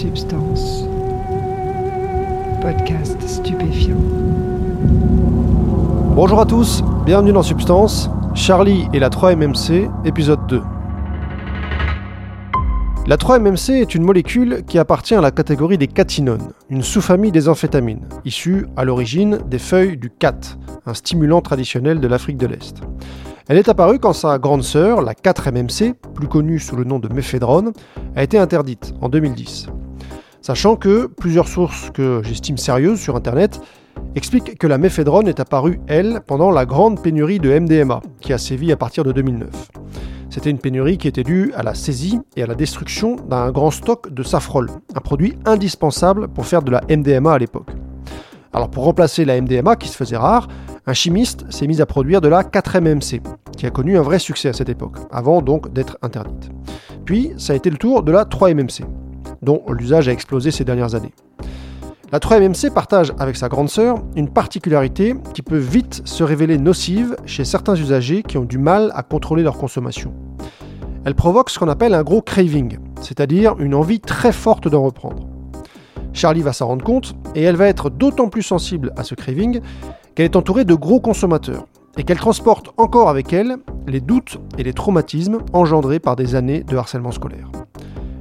Substance. Podcast stupéfiant. Bonjour à tous, bienvenue dans Substance, Charlie et la 3-MMC, épisode 2. La 3-MMC est une molécule qui appartient à la catégorie des catinones, une sous-famille des amphétamines, issue à l'origine des feuilles du cat, un stimulant traditionnel de l'Afrique de l'Est. Elle est apparue quand sa grande sœur, la 4-MMC, plus connue sous le nom de méphédrone, a été interdite en 2010. Sachant que plusieurs sources que j'estime sérieuses sur Internet expliquent que la méphédrone est apparue, elle, pendant la grande pénurie de MDMA, qui a sévi à partir de 2009. C'était une pénurie qui était due à la saisie et à la destruction d'un grand stock de safrole, un produit indispensable pour faire de la MDMA à l'époque. Alors pour remplacer la MDMA qui se faisait rare, un chimiste s'est mis à produire de la 4-MMC, qui a connu un vrai succès à cette époque, avant donc d'être interdite. Puis ça a été le tour de la 3-MMC, dont l'usage a explosé ces dernières années. La 3-MMC partage avec sa grande sœur une particularité qui peut vite se révéler nocive chez certains usagers qui ont du mal à contrôler leur consommation. Elle provoque ce qu'on appelle un gros craving, c'est-à-dire une envie très forte d'en reprendre. Charlie va s'en rendre compte et elle va être d'autant plus sensible à ce craving qu'elle est entourée de gros consommateurs et qu'elle transporte encore avec elle les doutes et les traumatismes engendrés par des années de harcèlement scolaire.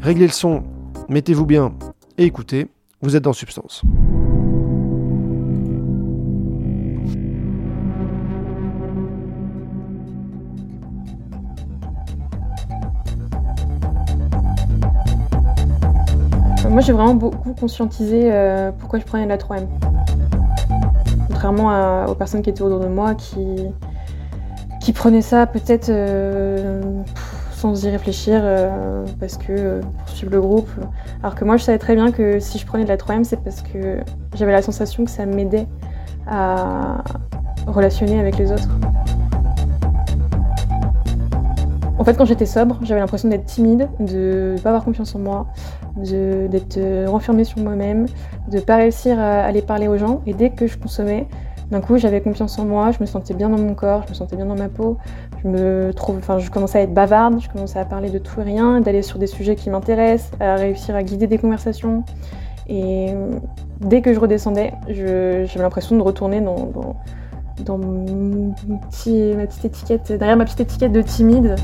Réglez le son, mettez-vous bien et écoutez, vous êtes dans Substance. Moi, j'ai vraiment beaucoup conscientisé euh, pourquoi je prenais la 3M. Contrairement aux personnes qui étaient autour de moi qui, qui prenaient ça peut-être euh, sans y réfléchir euh, parce que pour suivre le groupe. Alors que moi, je savais très bien que si je prenais de la 3M, c'est parce que j'avais la sensation que ça m'aidait à relationner avec les autres. En fait, quand j'étais sobre, j'avais l'impression d'être timide, de ne pas avoir confiance en moi, d'être euh, renfermée sur moi-même, de ne pas réussir à aller parler aux gens. Et dès que je consommais, d'un coup, j'avais confiance en moi, je me sentais bien dans mon corps, je me sentais bien dans ma peau. Je me trouve, enfin, je commençais à être bavarde, je commençais à parler de tout et rien, d'aller sur des sujets qui m'intéressent, à réussir à guider des conversations. Et euh, dès que je redescendais, j'avais l'impression de retourner dans, ma petite étiquette, derrière ma petite étiquette de timide.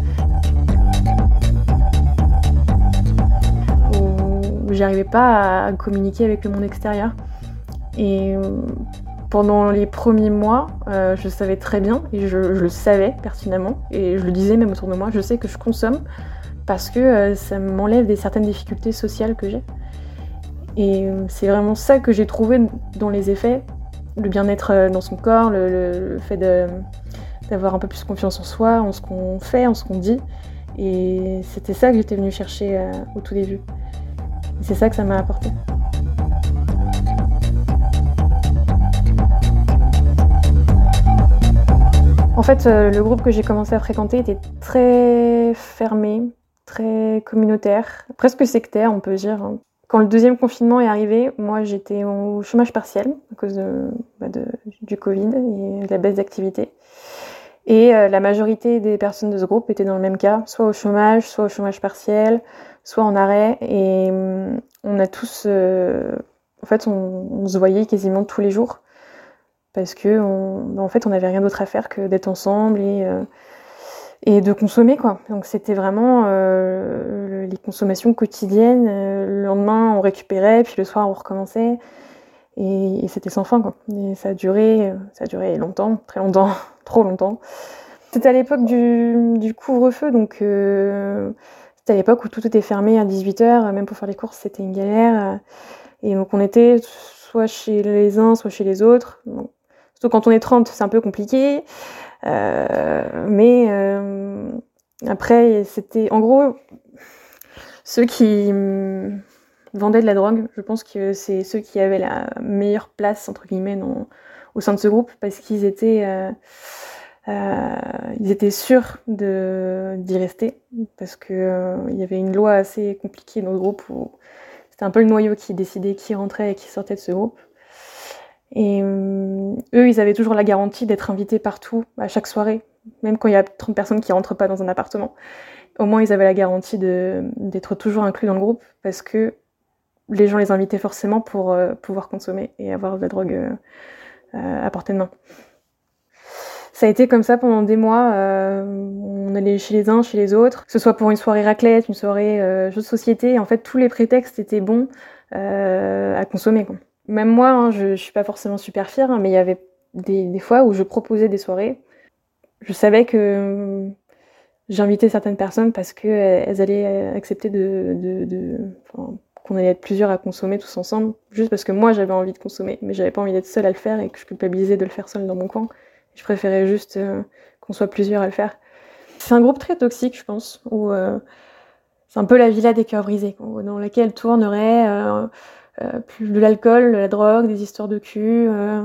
J'arrivais pas à communiquer avec le monde extérieur. Et euh, pendant les premiers mois, euh, je savais très bien, et je, le savais pertinemment, et je le disais même autour de moi, je sais que je consomme parce que euh, ça m'enlève des certaines difficultés sociales que j'ai. Et c'est vraiment ça que j'ai trouvé dans les effets le bien-être euh, dans son corps, le, fait d'avoir un peu plus confiance en soi, en ce qu'on fait, en ce qu'on dit. Et c'était ça que j'étais venue chercher euh, au tout début. c'est ça que ça m'a apporté. En fait, euh, le groupe que j'ai commencé à fréquenter était très fermé, très communautaire, presque sectaire, on peut dire. Quand le deuxième confinement est arrivé, moi j'étais au chômage partiel à cause bah, du Covid et de la baisse d'activité. Et euh, la majorité des personnes de ce groupe étaient dans le même cas, soit au chômage, soit au chômage partiel, soit en arrêt. Et hum, on a tous, euh, en fait, on, se voyait quasiment tous les jours parce que, bah, en fait, on n'avait rien d'autre à faire que d'être ensemble et euh, et de consommer quoi. Donc c'était vraiment euh, les consommations quotidiennes. Euh, le lendemain on récupérait, puis le soir on recommençait. Et, c'était sans fin quoi. Et ça a duré, ça a duré longtemps, très longtemps, trop longtemps. C'était à l'époque du, couvre-feu, donc c'était à l'époque où tout était fermé à 18h, même pour faire les courses c'était une galère. Et donc on était soit chez les uns, soit chez les autres. Surtout quand on est 30, c'est un peu compliqué. Euh, mais euh, après, c'était en gros ceux qui vendaient de la drogue. Je pense que c'est ceux qui avaient la meilleure place entre guillemets au sein de ce groupe parce qu'ils étaient euh, ils étaient sûrs d'y rester parce que il y avait une loi assez compliquée dans le groupe où c'était un peu le noyau qui décidait qui rentrait et qui sortait de ce groupe. Et euh, eux, ils avaient toujours la garantie d'être invités partout, à chaque soirée, même quand il y a 30 personnes qui rentrent pas dans un appartement. Au moins, ils avaient la garantie d'être toujours inclus dans le groupe parce que les gens les invitaient forcément pour euh, pouvoir consommer et avoir de la drogue euh, à portée de main. Ça a été comme ça pendant des mois. on allait chez les uns, chez les autres, que ce soit pour une soirée raclette, une soirée jeu de société. En fait, tous les prétextes étaient bons à consommer. Quoi. Même moi, hein, je, je suis pas forcément super fière, hein, mais il y avait des, fois où je proposais des soirées. Je savais que j'invitais certaines personnes parce qu'elles allaient accepter de, de, de qu'on allait être plusieurs à consommer tous ensemble, juste parce que moi j'avais envie de consommer, mais j'avais pas envie d'être seule à le faire et que je culpabilisais de le faire seule dans mon coin. Je préférais juste euh, qu'on soit plusieurs à le faire. C'est un groupe très toxique, je pense, où euh, c'est un peu la villa des cœurs brisés, dans laquelle tournerait euh, euh plus de l'alcool, de la drogue, des histoires de cul, euh,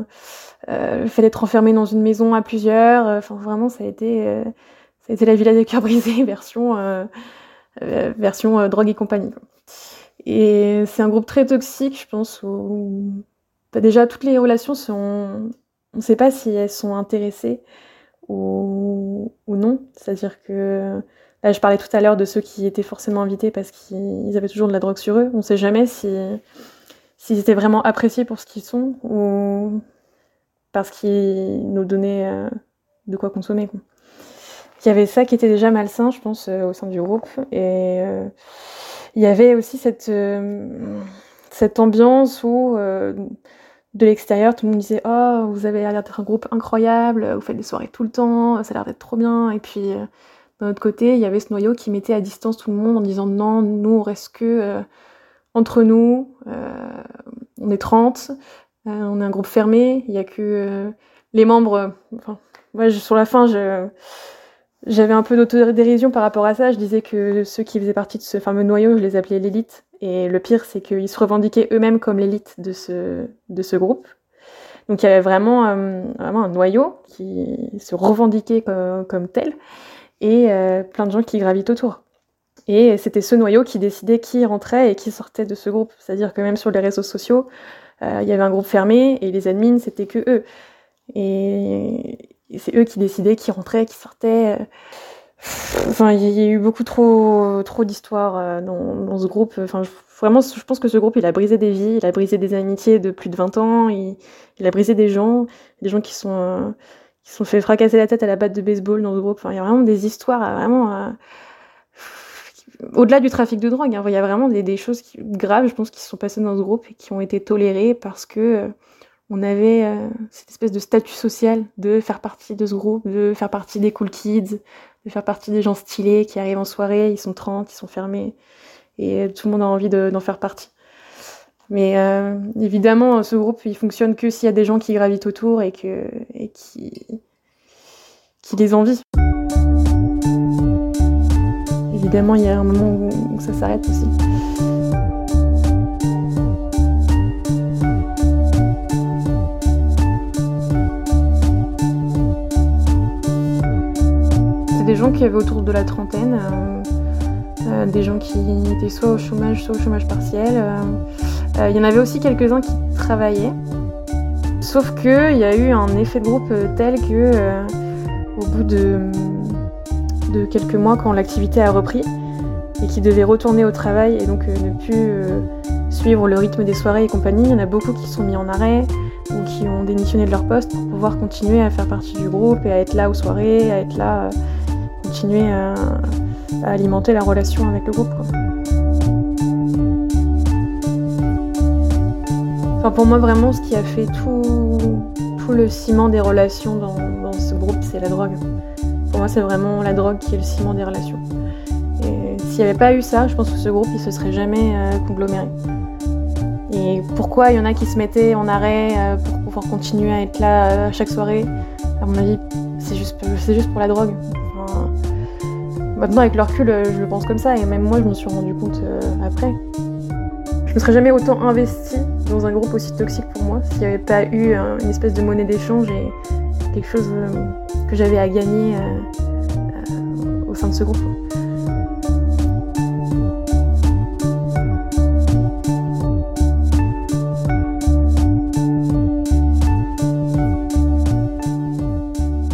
le fait d'être enfermé dans une maison à plusieurs. Enfin, vraiment, ça a été, ça a été la villa des cœurs brisés version version drogue et compagnie. Et c'est un groupe très toxique, je pense, où bah, déjà toutes les relations sont. On ne sait pas si elles sont intéressées ou, ou non. C'est-à-dire que. Là, je parlais tout à l'heure de ceux qui étaient forcément invités parce qu'ils avaient toujours de la drogue sur eux. On ne sait jamais si s'ils étaient vraiment appréciés pour ce qu'ils sont ou parce qu'ils nous donnaient euh, de quoi consommer. Il y avait ça qui était déjà malsain, je pense, euh, au sein du groupe. Et euh, il y avait aussi cette, ambiance où de l'extérieur, tout le monde disait Oh, vous avez l'air d'être un groupe incroyable, vous faites des soirées tout le temps, ça a l'air d'être trop bien. Et puis, d'un autre côté, il y avait ce noyau qui mettait à distance tout le monde en disant Non, nous, on reste que entre nous, euh, on est 30, on est un groupe fermé, il y a que les membres. Enfin, moi, je, sur la fin, je j'avais un peu d'autodérision par rapport à ça. Je disais que ceux qui faisaient partie de ce fameux noyau, je les appelais l'élite. Et le pire, c'est qu'ils se revendiquaient eux-mêmes comme l'élite de ce, de ce groupe. Donc il y avait vraiment, euh, vraiment un noyau qui se revendiquait comme, tel et euh, plein de gens qui gravitent autour. Et c'était ce noyau qui décidait qui rentrait et qui sortait de ce groupe. C'est-à-dire que même sur les réseaux sociaux, euh, il y avait un groupe fermé et les admins, c'était que eux. Et, c'est eux qui décidaient qui rentrait, qui sortait. Enfin, il y a eu beaucoup trop, trop d'histoires euh, dans, ce groupe. Enfin, vraiment, je pense que ce groupe, il a brisé des vies, il a brisé des amitiés de plus de 20 ans, il, a brisé des gens, des gens qui sont, euh, qui sont fait fracasser la tête à la batte de baseball dans ce groupe. Enfin, il y a vraiment des histoires, euh, vraiment, au-delà du trafic de drogue, hein, il y a vraiment des, choses graves, je pense, qui se sont passées dans ce groupe et qui ont été tolérées parce que on avait euh, cette espèce de statut social de faire partie de ce groupe, de faire partie des cool kids, de faire partie des gens stylés qui arrivent en soirée, ils sont 30, ils sont fermés, et tout le monde a envie d'en faire partie. Mais euh, évidemment, ce groupe, il fonctionne que s'il y a des gens qui gravitent autour et, que, qui, qui les envient. Évidemment, il y a un moment où, ça s'arrête aussi. des gens qui avaient autour de la trentaine, euh, euh, des gens qui étaient soit au chômage, soit au chômage partiel. Euh il y en avait aussi quelques-uns qui travaillaient. Sauf qu'il y a eu un effet de groupe tel que, au bout de, de, quelques mois, quand l'activité a repris, et qui devaient retourner au travail et donc ne plus suivre le rythme des soirées et compagnie, il y en a beaucoup qui sont mis en arrêt ou qui ont démissionné de leur poste pour pouvoir continuer à faire partie du groupe et à être là aux soirées, à être là continuer à, alimenter la relation avec le groupe. Enfin, pour moi, vraiment, ce qui a fait tout, tout le ciment des relations dans ce groupe, c'est la drogue. C'est vraiment la drogue qui est le ciment des relations. Et s'il n'y avait pas eu ça, je pense que ce groupe, il se serait jamais euh, congloméré. Et pourquoi il y en a qui se mettaient en arrêt euh, pour pouvoir continuer à être là euh, chaque soirée? À mon avis, c'est juste, pour la drogue. Maintenant, avec le recul, je le pense comme ça, et même moi, je me suis rendu compte après. Je me serais jamais autant investi dans un groupe aussi toxique pour moi s'il n'y avait pas eu une espèce de monnaie d'échange et quelque chose que j'avais à gagner euh, euh, au sein de ce groupe.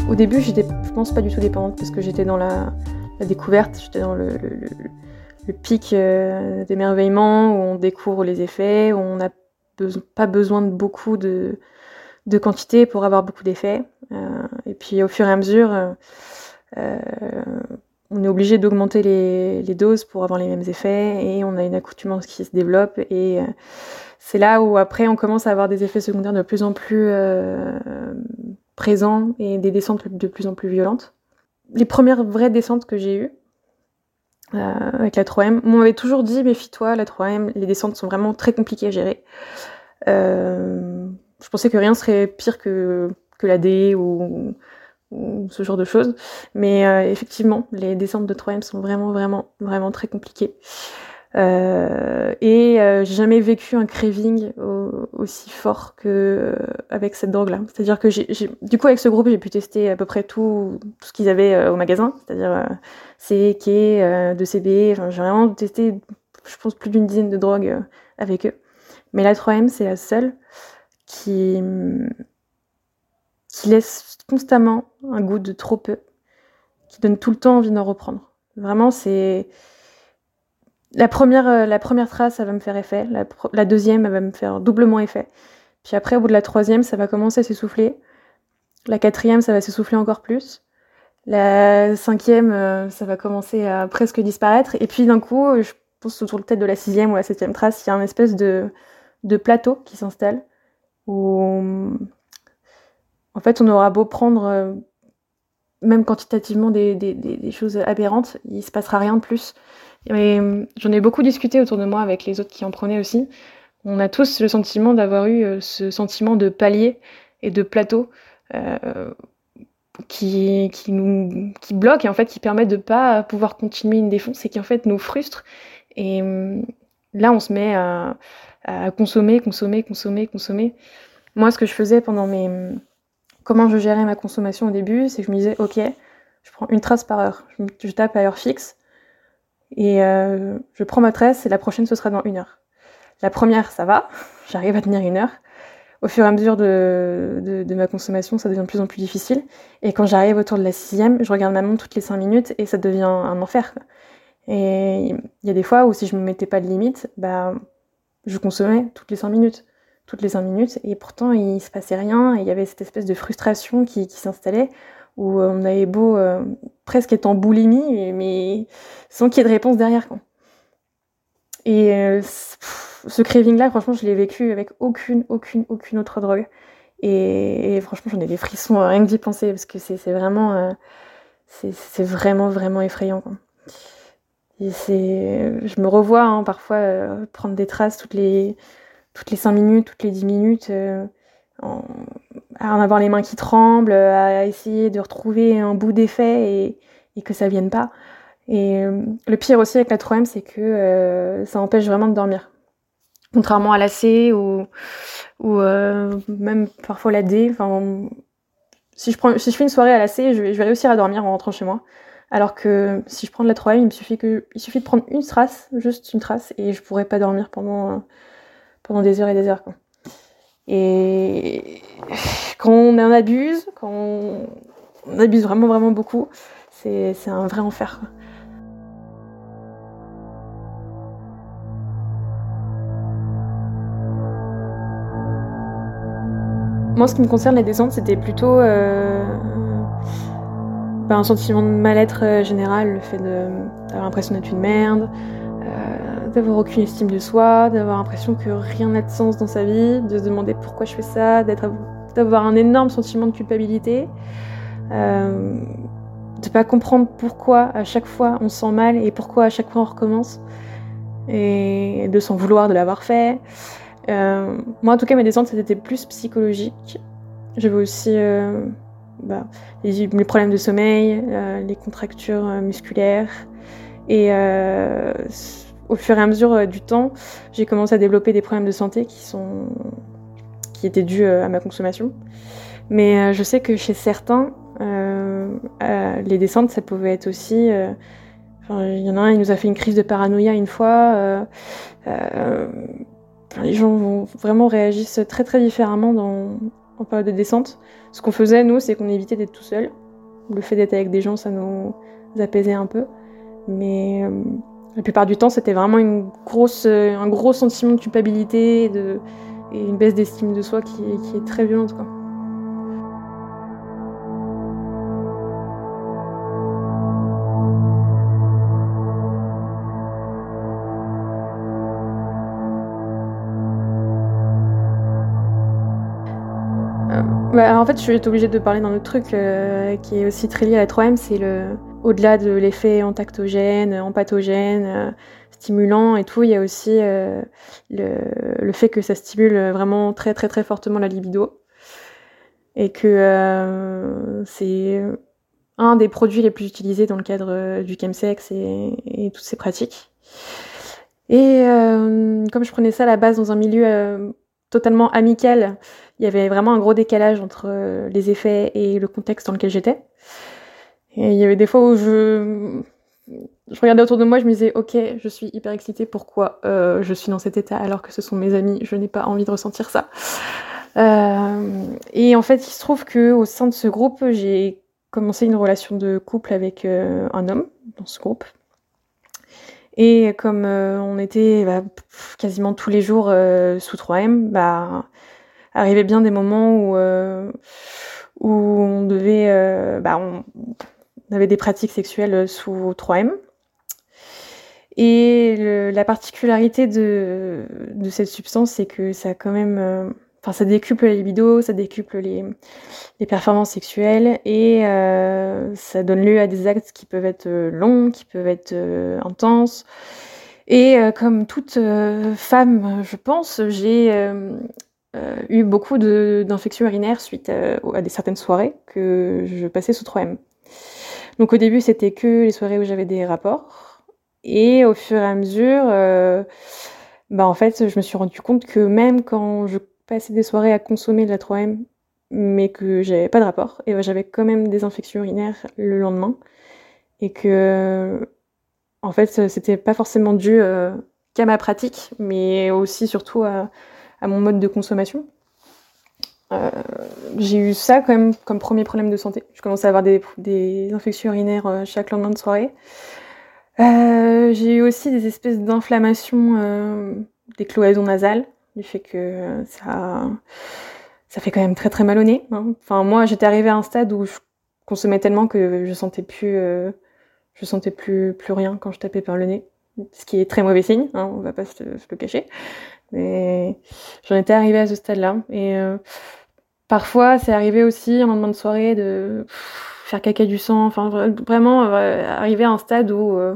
Au début, j'étais, je pense, pas du tout dépendante parce que j'étais dans la, découverte, j'étais dans le, pic d'émerveillement où on découvre les effets, où on n'a pas besoin de beaucoup de, de quantité pour avoir beaucoup d'effets. et puis au fur et à mesure, on est obligé d'augmenter les, doses pour avoir les mêmes effets et on a une accoutumance qui se développe et c'est là où après on commence à avoir des effets secondaires de plus en plus euh, présents et des descentes de plus en plus violentes. Les premières vraies descentes que j'ai eues euh, avec la 3M, on m'avait toujours dit méfie-toi, la 3M, les descentes sont vraiment très compliquées à gérer. Euh, je pensais que rien serait pire que, que la D ou, ce genre de choses. Mais effectivement, les descentes de 3M sont vraiment, vraiment, vraiment très compliquées. Euh, et euh, j'ai jamais vécu un craving aussi fort que euh, avec cette drogue-là. C'est-à-dire que j'ai, du coup avec ce groupe j'ai pu tester à peu près tout, ce qu'ils avaient au magasin, c'est-à-dire C, K, de CB. J'ai vraiment testé, je pense plus d'une dizaine de drogues avec eux. Mais la 3M c'est la seule qui laisse constamment un goût de trop peu, qui donne tout le temps envie d'en reprendre. Vraiment c'est la première, euh, la première trace, ça va me faire effet. La, deuxième, elle va me faire doublement effet. Puis après, au bout de la troisième, ça va commencer à s'essouffler. La quatrième, ça va s'essouffler encore plus. La cinquième, euh, ça va commencer à presque disparaître. Et puis d'un coup, je pense autour de tête de la sixième ou la septième trace, il y a un espèce de plateau qui s'installe. Où en fait, on aura beau prendre euh, même quantitativement des, choses aberrantes, il se passera rien de plus. Euh, j'en ai beaucoup discuté autour de moi avec les autres qui en prenaient aussi. On a tous le sentiment d'avoir eu euh, ce sentiment de palier et de plateau qui, qui bloque et en fait qui permet de pas pouvoir continuer une défense et qui en fait nous frustre. Et là, on se met à, à consommer, consommer, consommer, consommer. Moi, ce que je faisais pendant mes comment je gérais ma consommation au début, c'est que je me disais, ok, je prends une trace par heure. Je, tape à heure fixe et euh, je prends ma tresse et la prochaine ce sera dans une heure. La première, ça va, j'arrive à tenir une heure. Au fur et à mesure de, de, ma consommation, ça devient de plus en plus difficile. Et quand j'arrive autour de la sixième, je regarde ma montre toutes les cinq minutes et ça devient un enfer. Et il y a des fois où si je me mettais pas de limite, bah, je consommais toutes les cinq minutes. Toutes les cinq minutes. Et pourtant, il se passait rien. Et il y avait cette espèce de frustration qui, s'installait où on avait beau euh, presque être en boulimie, mais sans qu'il y ait de réponse derrière. Et euh, ce craving-là, franchement, je l'ai vécu avec aucune, aucune, aucune autre drogue. Et, franchement, j'en ai des frissons rien que d'y penser, parce que c'est vraiment, euh, c'est vraiment, vraiment effrayant. Et c'est, je me revois hein, parfois prendre des traces toutes les, toutes les 5 minutes, toutes les 10 minutes, en, à en avoir les mains qui tremblent, à essayer de retrouver un bout d'effet et, que ça vienne pas. Et euh, le pire aussi avec la 3M, c'est que euh, ça empêche vraiment de dormir. Contrairement à la C ou, ou euh, même parfois la D. Si je, prends, si je fais une soirée à la C, je vais réussir à dormir en rentrant chez moi. Alors que si je prends de la 3M, il me suffit, que, suffit de prendre une trace, juste une trace, et je pourrais pas dormir pendant, des heures et des heures. Et quand on en abuse, quand on, abuse vraiment vraiment beaucoup, c'est un vrai enfer. Moi, ce qui me concerne, les descentes, c'était plutôt euh, un sentiment de mal-être euh, général, le fait d'avoir l'impression d'être une merde, d'avoir aucune estime de soi, d'avoir l'impression que rien n'a de sens dans sa vie, de se demander pourquoi je fais ça, d'avoir un énorme sentiment de culpabilité, euh, de pas comprendre pourquoi à chaque fois on se sent mal et pourquoi à chaque fois on recommence, et de s'en vouloir de l'avoir fait. Euh, moi, en tout cas, mes descentes, c'était plus psychologique. J'avais aussi euh, bah, les, problèmes de sommeil, euh, les contractures musculaires et au fur et à mesure euh, du temps, j'ai commencé à développer des problèmes de santé qui sont qui étaient dus euh, à ma consommation. Mais euh, je sais que chez certains, les descentes, ça pouvait être aussi. il y en a un, il nous a fait une crise de paranoïa une fois. les gens vont vraiment réagissent très très différemment dans, en période de descente. Ce qu'on faisait, nous, c'est qu'on évitait d'être tout seul. Le fait d'être avec des gens, ça nous apaisait un peu. Mais La plupart du temps, c'était vraiment grosse, un gros sentiment de culpabilité et, une baisse d'estime de soi qui, est très violente. Bah, en fait, je suis obligée de parler d'un autre truc euh, qui est aussi très lié à la 3M, c'est le au-delà de l'effet entactogène, empathogène, euh, stimulant et tout, il y a aussi euh, le, fait que ça stimule vraiment très très très fortement la libido et que c'est un des produits les plus utilisés dans le cadre du chemsex et, et toutes ces pratiques. Et comme je prenais ça à la base dans un milieu totalement amical, il y avait vraiment un gros décalage entre euh, les effets et le contexte dans lequel j'étais. Et il y avait des fois où je, regardais autour de moi, je me disais, ok, je suis hyper excitée, pourquoi euh, je suis dans cet état alors que ce sont mes amis, je n'ai pas envie de ressentir ça. Euh, et en fait, il se trouve que au sein de ce groupe, j'ai commencé une relation de couple avec un homme dans ce groupe. Et comme on était bah, quasiment tous les jours sous 3M, bah arrivait bien des moments où, euh, euh, bah, on, avait des pratiques sexuelles sous 3M. Et la particularité de, cette substance, c'est que ça quand même, euh, enfin, ça décuple la libido, ça décuple les, performances sexuelles et ça donne lieu à des actes qui peuvent être longs, qui peuvent être intenses. Et comme toute femme, je pense, j'ai eu beaucoup d'infections urinaires suite à, à, des certaines soirées que je passais sous 3M. Donc au début, c'était que les soirées où j'avais des rapports. Et au fur et à mesure, euh, bah en fait, je me suis rendu compte que même quand je passais des soirées à consommer de la 3M, mais que j'avais pas de rapport, et bah, j'avais quand même des infections urinaires le lendemain. Et que, en fait, c'était pas forcément dû euh, qu'à ma pratique, mais aussi surtout à, à mon mode de consommation. Euh, j'ai eu ça quand même comme premier problème de santé. Je commençais à avoir des, infections urinaires euh, chaque lendemain de soirée. Euh, j'ai eu aussi des espèces d'inflammations des cloisons nasales, du fait que ça, ça fait quand même très très mal au nez. Hein. Enfin, moi, j'étais arrivée à un stade où je consommais tellement que je sentais plus, je sentais plus plus rien quand je tapais par le nez, ce qui est très mauvais signe. Hein, on va pas se le cacher. Et j'en étais arrivée à ce stade-là. Et euh, parfois, c'est arrivé aussi un lendemain de soirée de faire caca du sang. Enfin, vraiment euh, arriver à un stade où, euh,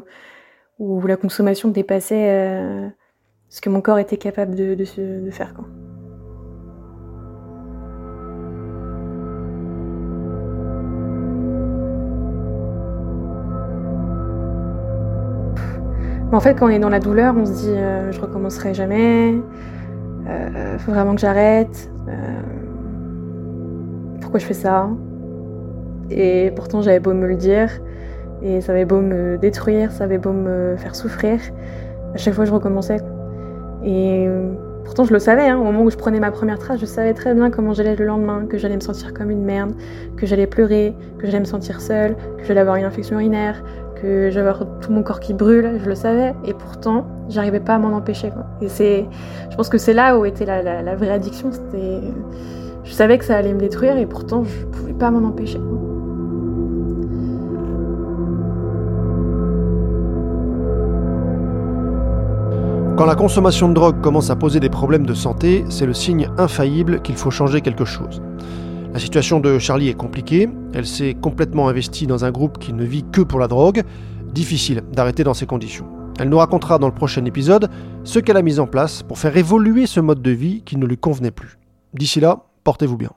où la consommation dépassait ce que mon corps était capable de, de, faire. En fait, quand on est dans la douleur, on se dit euh, je recommencerai jamais, euh, faut vraiment que j'arrête, euh, pourquoi je fais ça? Et pourtant, j'avais beau me le dire, et ça avait beau me détruire, ça avait beau me faire souffrir, à chaque fois je recommençais. Et pourtant, je le savais, hein, au moment où je prenais ma première trace, je savais très bien comment j'allais le lendemain, que j'allais me sentir comme une merde, que j'allais pleurer, que j'allais me sentir seule, que j'allais avoir une infection urinaire, que j'avais tout mon corps qui brûle, je le savais, et pourtant, j'arrivais pas à m'en empêcher. Et c'est, je pense que c'est là où était la, vraie addiction. C'était, je savais que ça allait me détruire, et pourtant, je pouvais pas m'en empêcher. Quand la consommation de drogue commence à poser des problèmes de santé, c'est le signe infaillible qu'il faut changer quelque chose. La situation de Charlie est compliquée, elle s'est complètement investie dans un groupe qui ne vit que pour la drogue, difficile d'arrêter dans ces conditions. Elle nous racontera dans le prochain épisode ce qu'elle a mis en place pour faire évoluer ce mode de vie qui ne lui convenait plus. D'ici là, portez-vous bien.